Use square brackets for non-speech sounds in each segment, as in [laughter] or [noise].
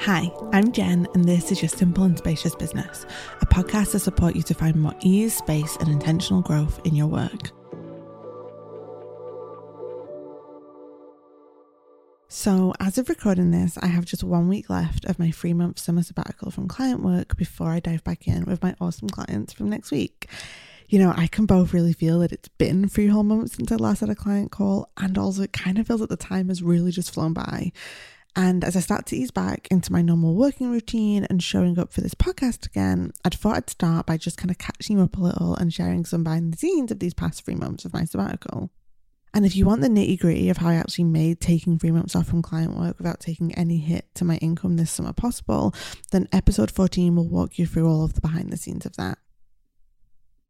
Hi, I'm Jen, and this is your Simple and Spacious Business, a podcast to support you to find more ease, space, and intentional growth in your work. So, as of recording this, I have just one week left of my three month summer sabbatical from client work before I dive back in with my awesome clients from next week. You know, I can both really feel that it's been three whole months since I last had a client call, and also it kind of feels that the time has really just flown by. And as I start to ease back into my normal working routine and showing up for this podcast again, I'd thought I'd start by just kind of catching up a little and sharing some behind the scenes of these past three months of my sabbatical. And if you want the nitty gritty of how I actually made taking three months off from client work without taking any hit to my income this summer possible, then episode 14 will walk you through all of the behind the scenes of that.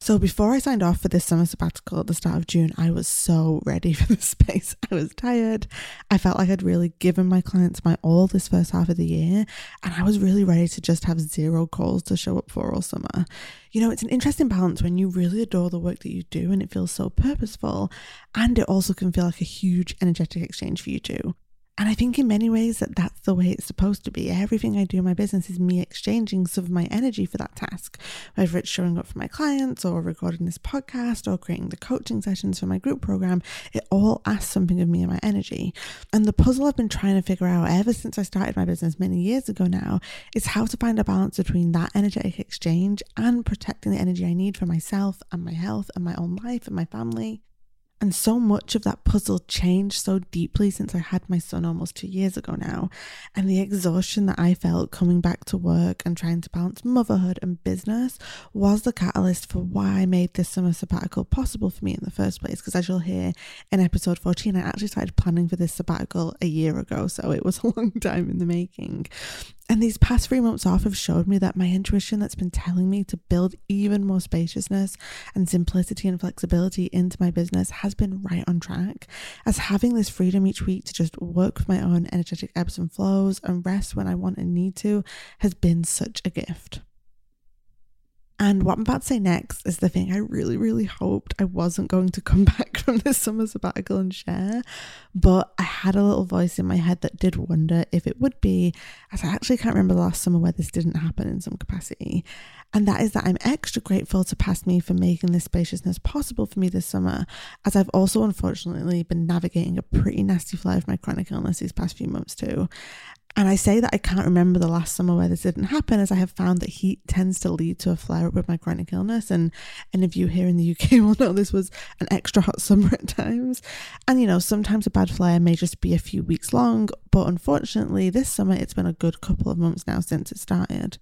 So before I signed off for this summer sabbatical at the start of June, I was so ready for the [laughs] space. I was tired. I felt like I'd really given my clients my all this first half of the year, and I was really ready to just have zero calls to show up for all summer. You know, it's an interesting balance when you really adore the work that you do and it feels so purposeful, and it also can feel like a huge energetic exchange for you too. And I think in many ways that that's the way it's supposed to be. Everything I do in my business is me exchanging some of my energy for that task, whether it's showing up for my clients or recording this podcast or creating the coaching sessions for my group program. It all asks something of me and my energy. And the puzzle I've been trying to figure out ever since I started my business many years ago now is how to find a balance between that energetic exchange and protecting the energy I need for myself and my health and my own life and my family. And so much of that puzzle changed so deeply since I had my son almost two years ago now. And the exhaustion that I felt coming back to work and trying to balance motherhood and business was the catalyst for why I made this summer sabbatical possible for me in the first place. Because as you'll hear in episode 14, I actually started planning for this sabbatical a year ago. So it was [laughs] a long time in the making. And these past three months off have showed me that my intuition that's been telling me to build even more spaciousness and simplicity and flexibility into my business has been right on track. As having this freedom each week to just work with my own energetic ebbs and flows and rest when I want and need to has been such a gift. And what I'm about to say next is the thing I really, really hoped I wasn't going to come [laughs] back from this summer sabbatical and share. But I had a little voice in my head that did wonder if it would be, as I actually can't remember last summer where this didn't happen in some capacity. And that is that I'm extra grateful to past me for making this spaciousness possible for me this summer, as I've also unfortunately been navigating a pretty nasty fly of my chronic illness these past few months too. And I say that I can't remember the last summer where this didn't happen, as I have found that heat tends to lead to a flare up with my chronic illness. And any of you here in the UK [laughs] will know this was an extra hot summer at times. And you know, sometimes a bad flare may just be a few weeks long, but unfortunately, this summer it's been a good couple of months now since it started.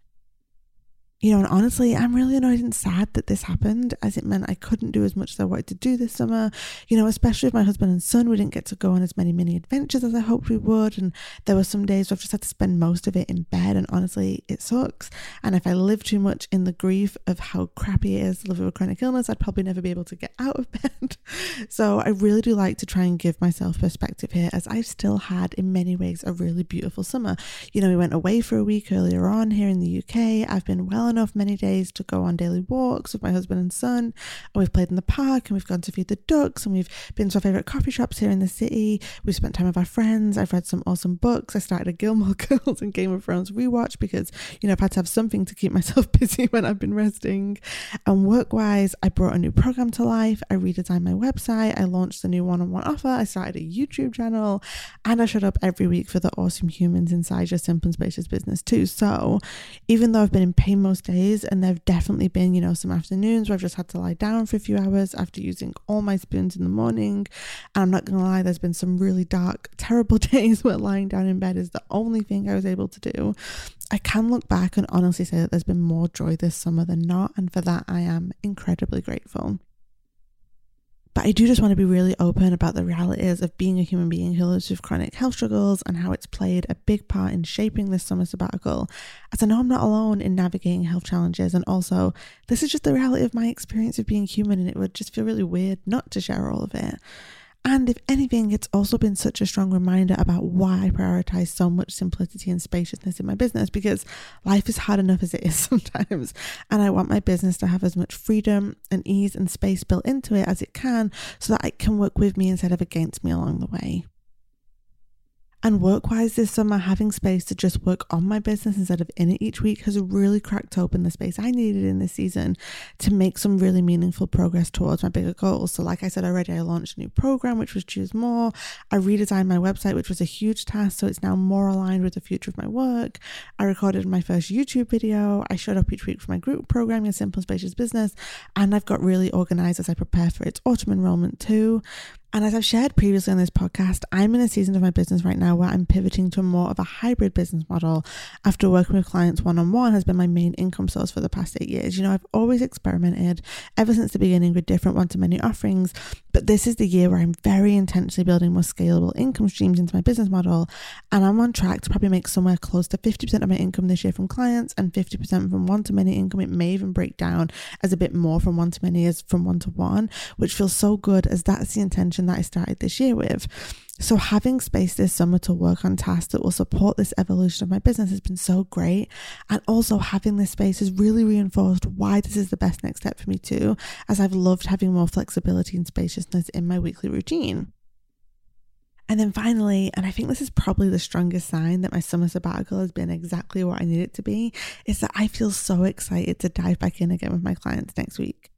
You know, and honestly, I'm really annoyed and sad that this happened as it meant I couldn't do as much as I wanted to do this summer. You know, especially with my husband and son, we didn't get to go on as many mini adventures as I hoped we would. And there were some days where I've just had to spend most of it in bed. And honestly, it sucks. And if I live too much in the grief of how crappy it is to live with a chronic illness, I'd probably never be able to get out of [laughs] bed. so I really do like to try and give myself perspective here, as I've still had, in many ways, a really beautiful summer. You know, we went away for a week earlier on here in the UK. I've been well enough many days to go on daily walks with my husband and son. And we've played in the park and we've gone to feed the ducks and we've been to our favourite coffee shops here in the city. We've spent time with our friends. I've read some awesome books. I started a Gilmore [laughs] Girls and Game of Thrones rewatch because, you know, I've had to have something to keep myself [laughs] busy when I've been resting. And work wise, I brought a new program to life. I redesigned my website. I launched a new one on one offer. I started a YouTube channel and I showed up every week for the awesome humans inside your simple spacious business too. So even though I've been in pain most days, days, and there have definitely been, you know, some afternoons where I've just had to lie down for a few hours after using all my spoons in the morning. And I'm not gonna lie, there's been some really dark, [laughs] terrible days where lying down in bed is the only thing I was able to do. I can look back and honestly say that there's been more joy this summer than not, and for that I am incredibly grateful. But I do just want to be really open about the realities of being a human being who lives with chronic health struggles and how it's played a big part in shaping this summer sabbatical. As I know I'm not alone in navigating health challenges, and also this is just the reality of my experience of being human, and it would just feel really weird not to share all of it. And if anything, it's also been such a strong reminder about why I prioritize so much simplicity and spaciousness in my business because life is hard enough as it is [laughs] sometimes. And I want my business to have as much freedom and ease and space built into it as it can so that it can work with me instead of against me along the way. And work wise this summer, having space to just work on my business instead of in it each week has really cracked open the space I needed in this season to make some really meaningful progress towards my bigger goals. So, like I said already, I launched a new program, which was Choose More. I redesigned my website, which was a huge task. So, it's now more aligned with the future of my work. I recorded my first YouTube video. I showed up each week for my group program, Your Simple Spacious Business. And I've got really organized as I prepare for its autumn enrollment too. And as I've shared previously on this podcast, I'm in a season of my business right now where I'm pivoting to more of a hybrid business model after working with clients one on one has been my main income source for the past eight years. You know, I've always experimented ever since the beginning with different one to many offerings, but this is the year where I'm very intentionally building more scalable income streams into my business model. And I'm on track to probably make somewhere close to 50% of my income this year from clients and 50% from one to many income. It may even break down as a bit more from one to many as from one to one, which feels so good as that's the intention that I started this year with. So, having space this summer to work on tasks that will support this evolution of my business has been so great. And also, having this space has really reinforced why this is the best next step for me, too, as I've loved having more flexibility and spaciousness in my weekly routine. And then finally, and I think this is probably the strongest sign that my summer sabbatical has been exactly what I need it to be, is that I feel so excited to dive back in again with my clients next week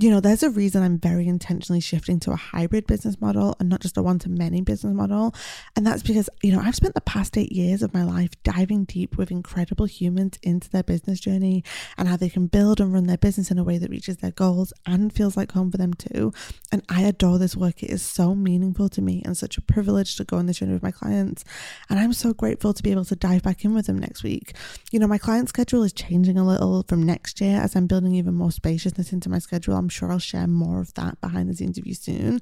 you know, there's a reason I'm very intentionally shifting to a hybrid business model and not just a one to many business model. And that's because, you know, I've spent the past eight years of my life diving deep with incredible humans into their business journey and how they can build and run their business in a way that reaches their goals and feels like home for them too. And I adore this work. It is so meaningful to me and such a privilege to go on this journey with my clients. And I'm so grateful to be able to dive back in with them next week. You know, my client schedule is changing a little from next year as I'm building even more spaciousness into my schedule. I'm I'm sure I'll share more of that behind the scenes with you soon.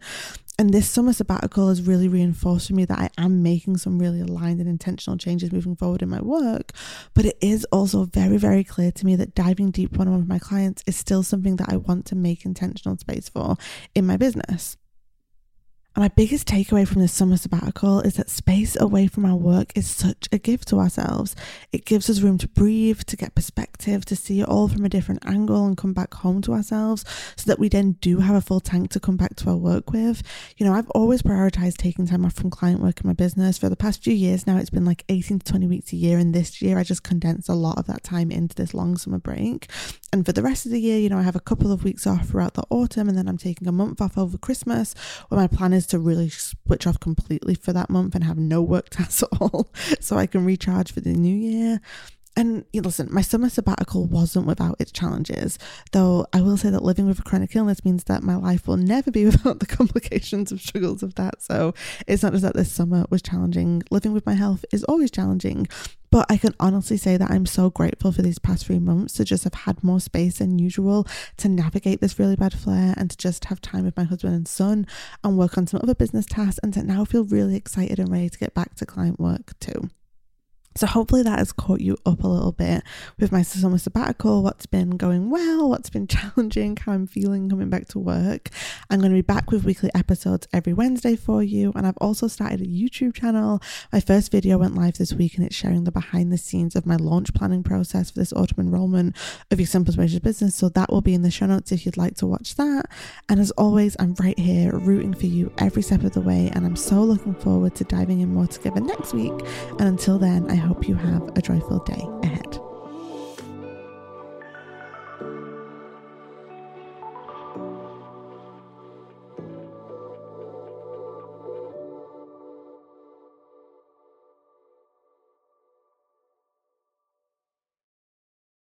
And this summer sabbatical has really reinforced for me that I am making some really aligned and intentional changes moving forward in my work. But it is also very, very clear to me that diving deep one on one with my clients is still something that I want to make intentional space for in my business. My biggest takeaway from this summer sabbatical is that space away from our work is such a gift to ourselves. It gives us room to breathe, to get perspective, to see it all from a different angle and come back home to ourselves so that we then do have a full tank to come back to our work with. You know, I've always prioritized taking time off from client work in my business. For the past few years now, it's been like 18 to 20 weeks a year. And this year, I just condensed a lot of that time into this long summer break. And for the rest of the year, you know, I have a couple of weeks off throughout the autumn and then I'm taking a month off over Christmas where my plan is to really switch off completely for that month and have no work tasks [laughs] at all so I can recharge for the new year. And listen, my summer sabbatical wasn't without its challenges, though I will say that living with a chronic illness means that my life will never be [laughs] without the complications and struggles of that. So it's not just that this summer was challenging. Living with my health is always challenging, but I can honestly say that I'm so grateful for these past three months to just have had more space than usual to navigate this really bad flare and to just have time with my husband and son and work on some other business tasks and to now feel really excited and ready to get back to client work too. So hopefully that has caught you up a little bit with my summer sabbatical, what's been going well, what's been [laughs] challenging, how I'm feeling coming back to work. I'm going to be back with weekly episodes every Wednesday for you. And I've also started a YouTube channel. My first video went live this week and it's sharing the behind the scenes of my launch planning process for this autumn enrollment of your Simple Spacious business. So that will be in the show notes if you'd like to watch that. And as always, I'm right here rooting for you every step of the way. And I'm so looking forward to diving in more together next week. And until then, I hope you have a joyful day ahead.